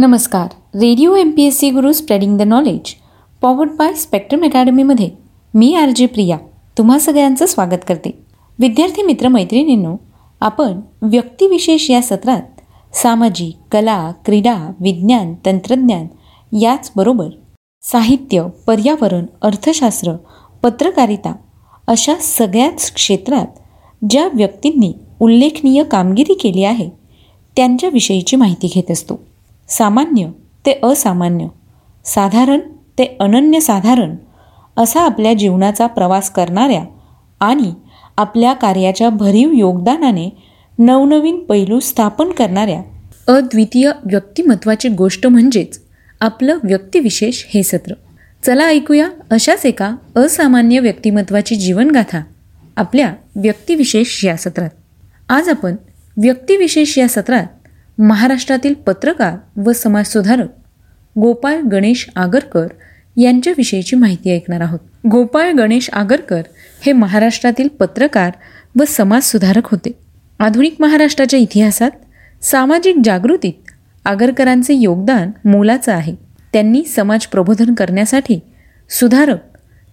नमस्कार. Radio M P S C Guru spreading the knowledge. Powered by Spectrum अकॅडमीमध्ये मी R J Priya तुम्हा सगळ्यांचं स्वागत करते. विद्यार्थी मित्र मैत्रिणींनो आपण व्यक्तिविशेष या सत्रात सामाजिक कला क्रीडा विज्ञान तंत्रज्ञान याचबरोबर साहित्य पर्यावरण अर्थशास्त्र पत्रकारिता अशा सगळ्याच क्षेत्रात ज्या व्यक्तींनी उल्लेखनीय कामगिरी केली आहे त्यांच्याविषयीची माहिती घेत असतो. सामान्य ते असामान्य साधारण ते अनन्यसाधारण असा आपल्या जीवनाचा प्रवास करणाऱ्या आणि आपल्या कार्याच्या भरीव योगदानाने नवनवीन पैलू स्थापन करणाऱ्या अद्वितीय व्यक्तिमत्वाची गोष्ट म्हणजेच आपलं व्यक्तिविशेष हे सत्र. चला ऐकूया अशाच एका असामान्य व्यक्तिमत्वाची जीवनगाथा आपल्या व्यक्तिविशेष या सत्रात. आज आपण व्यक्तिविशेष या सत्रात महाराष्ट्रातील पत्रकार व समाजसुधारक गोपाळ गणेश आगरकर यांच्याविषयीची माहिती ऐकणार आहोत. गोपाळ गणेश आगरकर हे महाराष्ट्रातील पत्रकार व समाजसुधारक होते. आधुनिक महाराष्ट्राच्या इतिहासात सामाजिक जागृतीत आगरकरांचे योगदान मोलाचं आहे. त्यांनी समाज प्रबोधन करण्यासाठी सुधारक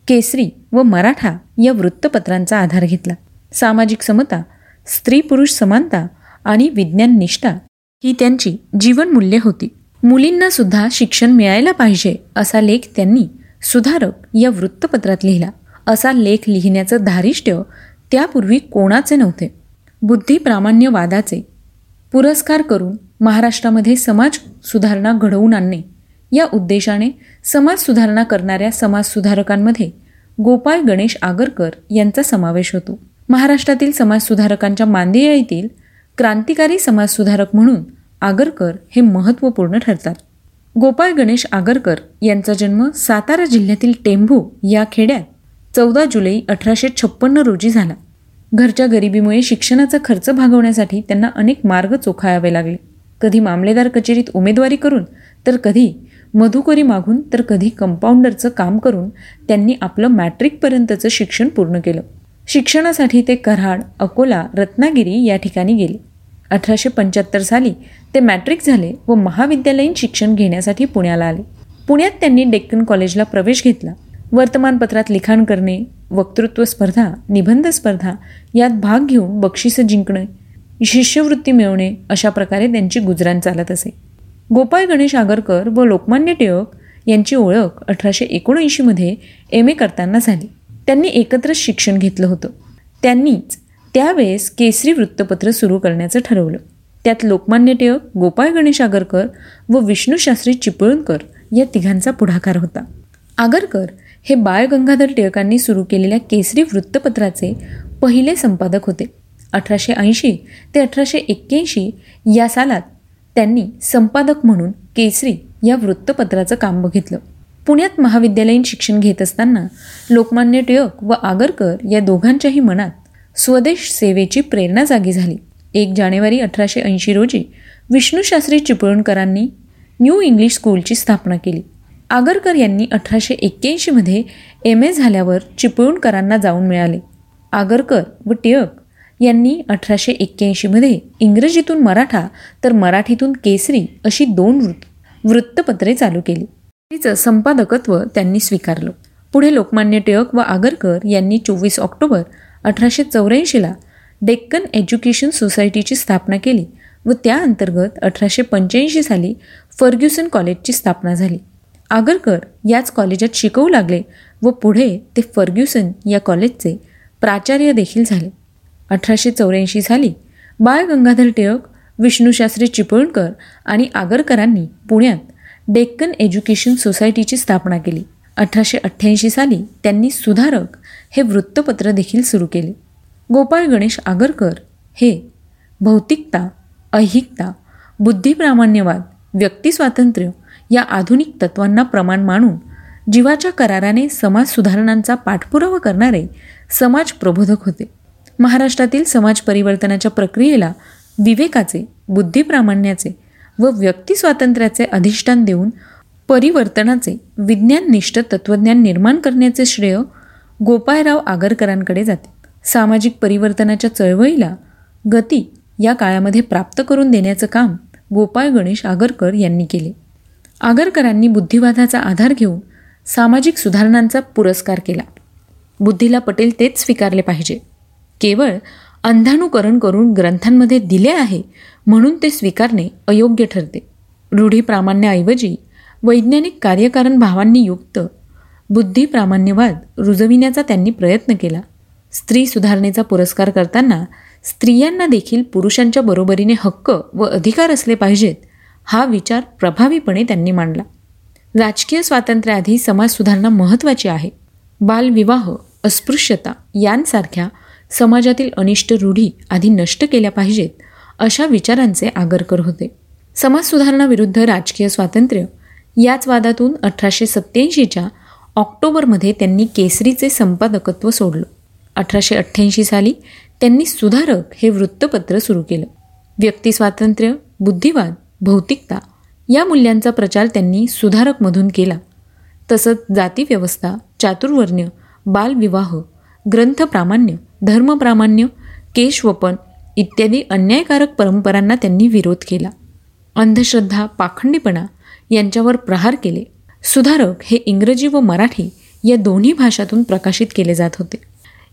केसरी व मराठा या वृत्तपत्रांचा आधार घेतला. सामाजिक समता स्त्री पुरुष समानता आणि विज्ञान निष्ठा ही त्यांची जीवनमूल्ये होती. मुलींना सुद्धा शिक्षण मिळायला पाहिजे असा लेख त्यांनी सुधारक या वृत्तपत्रात लिहिला. असा लेख लिहिण्याचं धारिष्ट्य त्यापूर्वी कोणाचे नव्हते. बुद्धिप्रामाण्यवादाचे पुरस्कार करून महाराष्ट्रामध्ये समाज सुधारणा घडवून आणणे. या उद्देशाने समाज सुधारणा करणाऱ्या समाजसुधारकांमध्ये गोपाळ गणेश आगरकर यांचा समावेश होतो. महाराष्ट्रातील समाजसुधारकांच्या मांदियाळीतील क्रांतिकारी समाजसुधारक म्हणून आगरकर हे महत्त्वपूर्ण ठरतात. गोपाळ गणेश आगरकर यांचा जन्म सातारा जिल्ह्यातील टेंभू या खेड्यात चौदा जुलै अठराशे छप्पन्न रोजी झाला. घरच्या गरिबीमुळे शिक्षणाचा खर्च भागवण्यासाठी त्यांना अनेक मार्ग चोखाळावे लागले. कधी मामलेदार कचेरीत उमेदवारी करून तर कधी मधुकरी मागून तर कधी कंपाऊंडरचं काम करून त्यांनी आपलं मॅट्रिकपर्यंतचं शिक्षण पूर्ण केलं. शिक्षणासाठी ते कराड अकोला रत्नागिरी या ठिकाणी गेले. अठराशे पंच्याहत्तर साली ते मॅट्रिक झाले व महाविद्यालयीन शिक्षण घेण्यासाठी पुण्याला आले. पुण्यात त्यांनी डेक्कन कॉलेजला प्रवेश घेतला. वर्तमानपत्रात लिखाण करणे वक्तृत्व स्पर्धा निबंध स्पर्धा यात भाग घेऊन बक्षिसं जिंकणे शिष्यवृत्ती मिळवणे अशा प्रकारे त्यांची गुजराण चालत असे. गोपाळ गणेश आगरकर व लोकमान्य टिळक यांची ओळख अठराशे एकोणऐंशीमध्ये एम ए करताना झाली. त्यांनी एकत्रच शिक्षण घेतलं होतं. त्यांनीच त्यावेळेस केसरी वृत्तपत्र सुरू करण्याचं ठरवलं. त्यात लोकमान्य टिळक गोपाळ गणेश आगरकर व विष्णूशास्त्री चिपळूणकर या तिघांचा पुढाकार होता. आगरकर हे बाळ गंगाधर टिळकांनी सुरू केलेल्या केसरी वृत्तपत्राचे पहिले संपादक होते. अठराशे ऐंशी ते अठराशे एक्क्याऐंशी या सालात त्यांनी संपादक म्हणून केसरी या वृत्तपत्राचं काम बघितलं. पुण्यात महाविद्यालयीन शिक्षण घेत असताना लोकमान्य टिळक व आगरकर या दोघांच्याही मनात स्वदेश सेवेची प्रेरणा जागी झाली. एक जानेवारी अठराशे ऐंशी रोजी विष्णूशास्त्री चिपळूणकरांनी न्यू इंग्लिश स्कूलची स्थापना केली. आगरकर यांनी अठराशे एक्क्याऐंशीमध्ये एम ए झाल्यावर चिपळूणकरांना जाऊन मिळाले. आगरकर व टिळक यांनी अठराशे एक्क्याऐंशीमध्ये इंग्रजीतून मराठा तर मराठीतून केसरी अशी दोन वृत्त वृत्तपत्रे चालू केली. तिचं संपादकत्व त्यांनी स्वीकारलं. पुढे लोकमान्य टिळक व आगरकर यांनी चोवीस ऑक्टोबर अठराशे चौऱ्याऐंशीला डेक्कन एज्युकेशन सोसायटीची स्थापना केली व त्या अंतर्गत अठराशे पंच्याऐंशी साली फर्ग्युसन कॉलेजची स्थापना झाली. आगरकर याच कॉलेजात शिकवू लागले व पुढे ते फर्ग्युसन या कॉलेजचे प्राचार्य देखील झाले. अठराशे चौऱ्याऐंशी साली बाळ गंगाधर टिळक विष्णूशास्त्री चिपळूणकर आणि आगरकरांनी पुण्यात डेक्कन एज्युकेशन सोसायटीची स्थापना केली. अठराशे अठ्ठ्याऐंशी साली त्यांनी सुधारक हे वृत्तपत्र देखील सुरू केले. गोपाळ गणेश आगरकर हे भौतिकता ऐहिकता बुद्धिप्रामाण्यवाद व्यक्तिस्वातंत्र्य या आधुनिक तत्वांना प्रमाण मानून जीवाच्या कराराने समाज सुधारणांचा पाठपुरावा करणारे समाज प्रबोधक होते. महाराष्ट्रातील समाज परिवर्तनाच्या प्रक्रियेला विवेकाचे बुद्धिप्रामाण्याचे व व्यक्तिस्वातंत्र्याचे अधिष्ठान देऊन परिवर्तनाचे विज्ञाननिष्ठ तत्त्वज्ञान निर्माण करण्याचे श्रेय गोपाळराव आगरकरांकडे जाते. सामाजिक परिवर्तनाच्या चळवळीला गती या काळामध्ये प्राप्त करून देण्याचं काम गोपाळ गणेश आगरकर यांनी केले. आगरकरांनी बुद्धिवादाचा आधार घेऊन सामाजिक सुधारणांचा पुरस्कार केला. बुद्धीला पटेल तेच स्वीकारले पाहिजे. केवळ अंधानुकरण करून ग्रंथांमध्ये दिले आहे म्हणून ते स्वीकारणे अयोग्य ठरते. रूढी प्रामाण्याऐवजी वैज्ञानिक कार्यकारण भावांनी युक्त बुद्धिप्रामाण्यवाद रुजविण्याचा त्यांनी प्रयत्न केला. स्त्री सुधारणेचा पुरस्कार करताना स्त्रियांना देखील पुरुषांच्या बरोबरीने हक्क व अधिकार असले पाहिजेत हा विचार प्रभावीपणे त्यांनी मांडला. राजकीय स्वातंत्र्याआधी समाज सुधारणा महत्त्वाची आहे. बालविवाह अस्पृश्यता यांसारख्या समाजातील अनिष्ट रूढी आधी नष्ट केल्या पाहिजेत अशा विचारांचे आगरकर होते. समाज सुधारणाविरुद्ध राजकीय स्वातंत्र्य याच वादातून अठराशे सत्याऐंशीच्या ऑक्टोबरमध्ये त्यांनी केसरीचे संपादकत्व सोडलं. अठराशे अठ्ठ्याऐंशी साली त्यांनी सुधारक हे वृत्तपत्र सुरू केलं. व्यक्तिस्वातंत्र्य बुद्धिवाद भौतिकता या मूल्यांचा प्रचार त्यांनी सुधारकमधून केला. तसंच जातीव्यवस्था चातुर्वर्ण्य बालविवाह ग्रंथप्रामाण्य धर्मप्रामाण्य केशवपन इत्यादी अन्यायकारक परंपरांना त्यांनी विरोध केला. अंधश्रद्धा पाखंडीपणा यांच्यावर प्रहार केले. सुधारक हे इंग्रजी व मराठी या दोन्ही भाषातून प्रकाशित केले जात होते.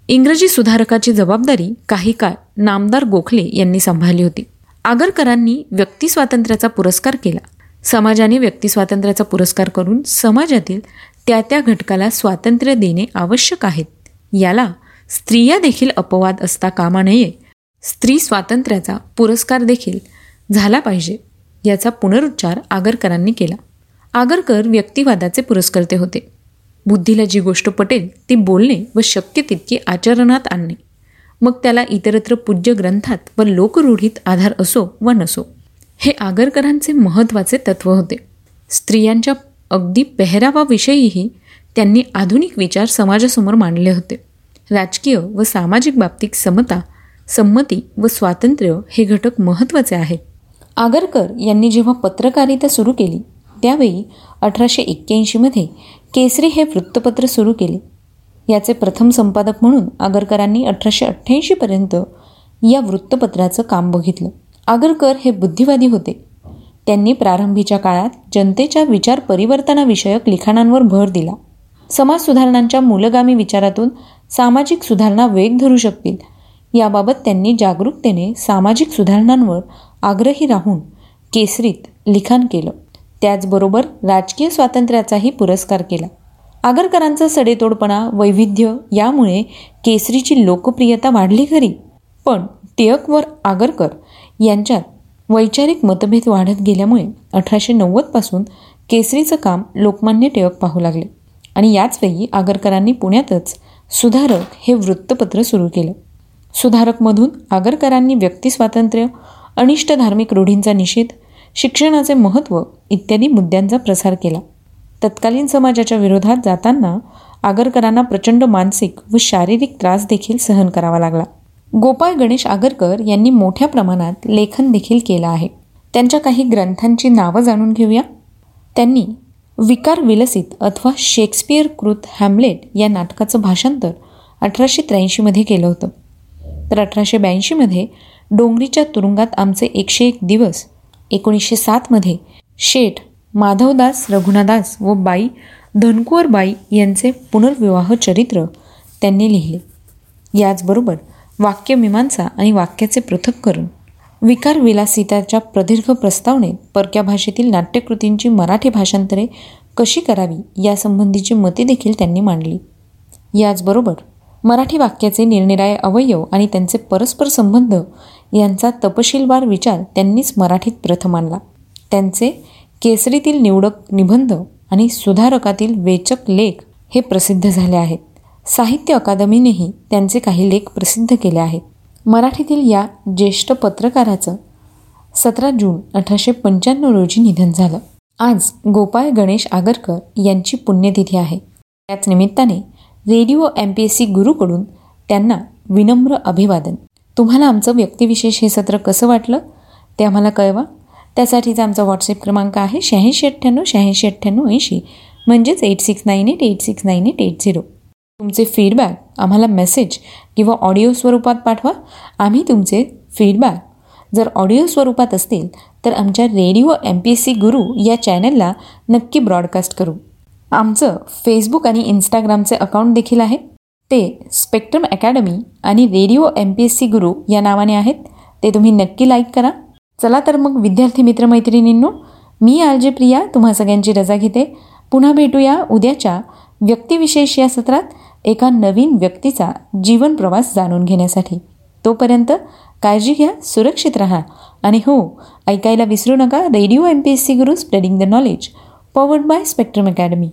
इंग्रजी सुधारकाची जबाबदारी काही काळ नामदार गोखले यांनी सांभाळली होती. आगरकरांनी व्यक्तिस्वातंत्र्याचा पुरस्कार केला. समाजाने व्यक्तिस्वातंत्र्याचा पुरस्कार करून समाजातील त्या त्या घटकाला स्वातंत्र्य देणे आवश्यक आहेत याला स्त्रिया देखील अपवाद असता कामा नये. स्त्री स्वातंत्र्याचा पुरस्कार देखील झाला पाहिजे याचा पुनरुच्चार आगरकरांनी केला. आगरकर व्यक्तिवादाचे पुरस्कर्ते होते. बुद्धीला जी गोष्ट पटेल ती बोलणे व शक्य तितकी आचरणात आणणे. मग त्याला इतरत्र पूज्य ग्रंथात व लोकरूढीत आधार असो व नसो हे आगरकरांचे महत्त्वाचे तत्व होते. स्त्रियांच्या अगदी पेहरावाविषयीही त्यांनी आधुनिक विचार समाजासमोर मांडले होते. राजकीय व सामाजिक बाबतीत समता संमती व स्वातंत्र्य हे घटक महत्त्वाचे आहेत आगरकर यांनी जेव्हा पत्रकारिता सुरू केली त्यावेळी अठराशे एक्क्याऐंशीमध्ये केसरी हे वृत्तपत्र सुरू केले. याचे प्रथम संपादक म्हणून आगरकरांनी अठराशे अठ्ठ्याऐंशीपर्यंत या वृत्तपत्राचं काम बघितलं. आगरकर हे बुद्धिवादी होते. त्यांनी प्रारंभीच्या काळात जनतेच्या विचार परिवर्तनाविषयक लिखाणांवर भर दिला. समाज सुधारणांच्या मूलगामी विचारातून सामाजिक सुधारणा वेग धरू शकतील याबाबत त्यांनी जागरूकतेने सामाजिक सुधारणांवर आग्रही राहून केसरीत लिखाण केलं. त्याचबरोबर राजकीय स्वातंत्र्याचाही पुरस्कार केला. आगरकरांचा सडेतोडपणा वैविध्य यामुळे केसरीची लोकप्रियता वाढली खरी. पण टिळक व आगरकर यांच्यात वैचारिक मतभेद वाढत गेल्यामुळे अठराशे नव्वदपासून केसरीचं काम लोकमान्य टिळक पाहू लागले आणि याचवेळी आगरकरांनी पुण्यातच सुधारक हे वृत्तपत्र सुरू केलं. सुधारकमधून आगरकरांनी व्यक्तिस्वातंत्र्य अनिष्ट धार्मिक रूढींचा निषेध शिक्षणाचे महत्त्व इत्यादी मुद्द्यांचा प्रसार केला. तत्कालीन समाजाच्या विरोधात जाताना आगरकरांना प्रचंड मानसिक व शारीरिक त्रास देखील सहन करावा लागला. गोपाळ गणेश आगरकर यांनी मोठ्या प्रमाणात लेखन देखील केलं आहे. त्यांच्या काही ग्रंथांची नावं जाणून घेऊया. त्यांनी विकार विलसित अथवा शेक्सपियर कृत हॅमलेट या नाटकाचं भाषांतर अठराशे त्र्याऐंशीमध्ये केलं होतं. तर अठराशे ब्याऐंशीमध्ये डोंगरीच्या तुरुंगात आमचे एकशे एक दिवस एकोणीसशे सातमध्ये शेठ माधवदास रघुनादास व बाई धनकुवरबाई यांचे पुनर्विवाह चरित्र त्यांनी लिहिले. याचबरोबर वाक्यमीमांसा आणि वाक्याचे पृथक्करण. विकार विलासिताच्या प्रदीर्घ प्रस्तावनेत परक्या भाषेतील नाट्यकृतींची मराठी भाषांतरे कशी करावी यासंबंधीची मते देखील त्यांनी मांडली. याचबरोबर मराठी वाक्याचे निरनिराळे अवयव आणि त्यांचे परस्पर संबंध यांचा तपशीलवार विचार त्यांनीच मराठीत प्रथम आणला. त्यांचे केसरीतील निवडक निबंध आणि सुधारकातील वेचक लेख हे प्रसिद्ध झाले आहेत. साहित्य अकादमीनेही त्यांचे काही लेख प्रसिद्ध केले आहेत. मराठीतील या ज्येष्ठ पत्रकाराचं सतरा जून अठराशे पंच्याण्णव रोजी निधन झालं. आज गोपाळ गणेश आगरकर यांची पुण्यतिथी आहे. त्याच निमित्ताने radio M P S C गुरुकडून त्यांना विनम्र अभिवादन. तुम्हाला आमचं व्यक्तिविशेष हे सत्र कसं वाटलं ते आम्हाला कळवा. त्यासाठीचा आमचा व्हॉट्सअप क्रमांक आहे शहाऐंशी अठ्ठ्याण्णव शहाऐंशी अठ्ठ्याण्णव ऐंशी म्हणजेच eight six nine eight eight six nine eight eight zero तुमचे फीडबॅक आम्हाला मेसेज किंवा ऑडिओ स्वरूपात पाठवा. आम्ही तुमचे फीडबॅक जर ऑडिओ स्वरूपात असतील तर आमच्या radio M P S C guru या चॅनलला नक्की ब्रॉडकास्ट करू. आमचं फेसबुक आणि इंस्टाग्रामचे अकाउंट देखील आहे. ते स्पेक्ट्रम अकॅडमी आणि radio M P S C guru या नावाने आहेत. ते तुम्ही नक्की लाईक करा. चला तर मग विद्यार्थी मित्रमैत्रिणींनो मी आर जे प्रिया तुम्हा सगळ्यांची रजा घेते. पुन्हा भेटूया उद्याच्या व्यक्तिविशेष या सत्रात एका नवीन व्यक्तीचा जीवन प्रवास जाणून घेण्यासाठी. तोपर्यंत काळजी घ्या सुरक्षित राहा आणि हो ऐकायला विसरू नका radio M P S C guru spreading the knowledge powered by Spectrum academy.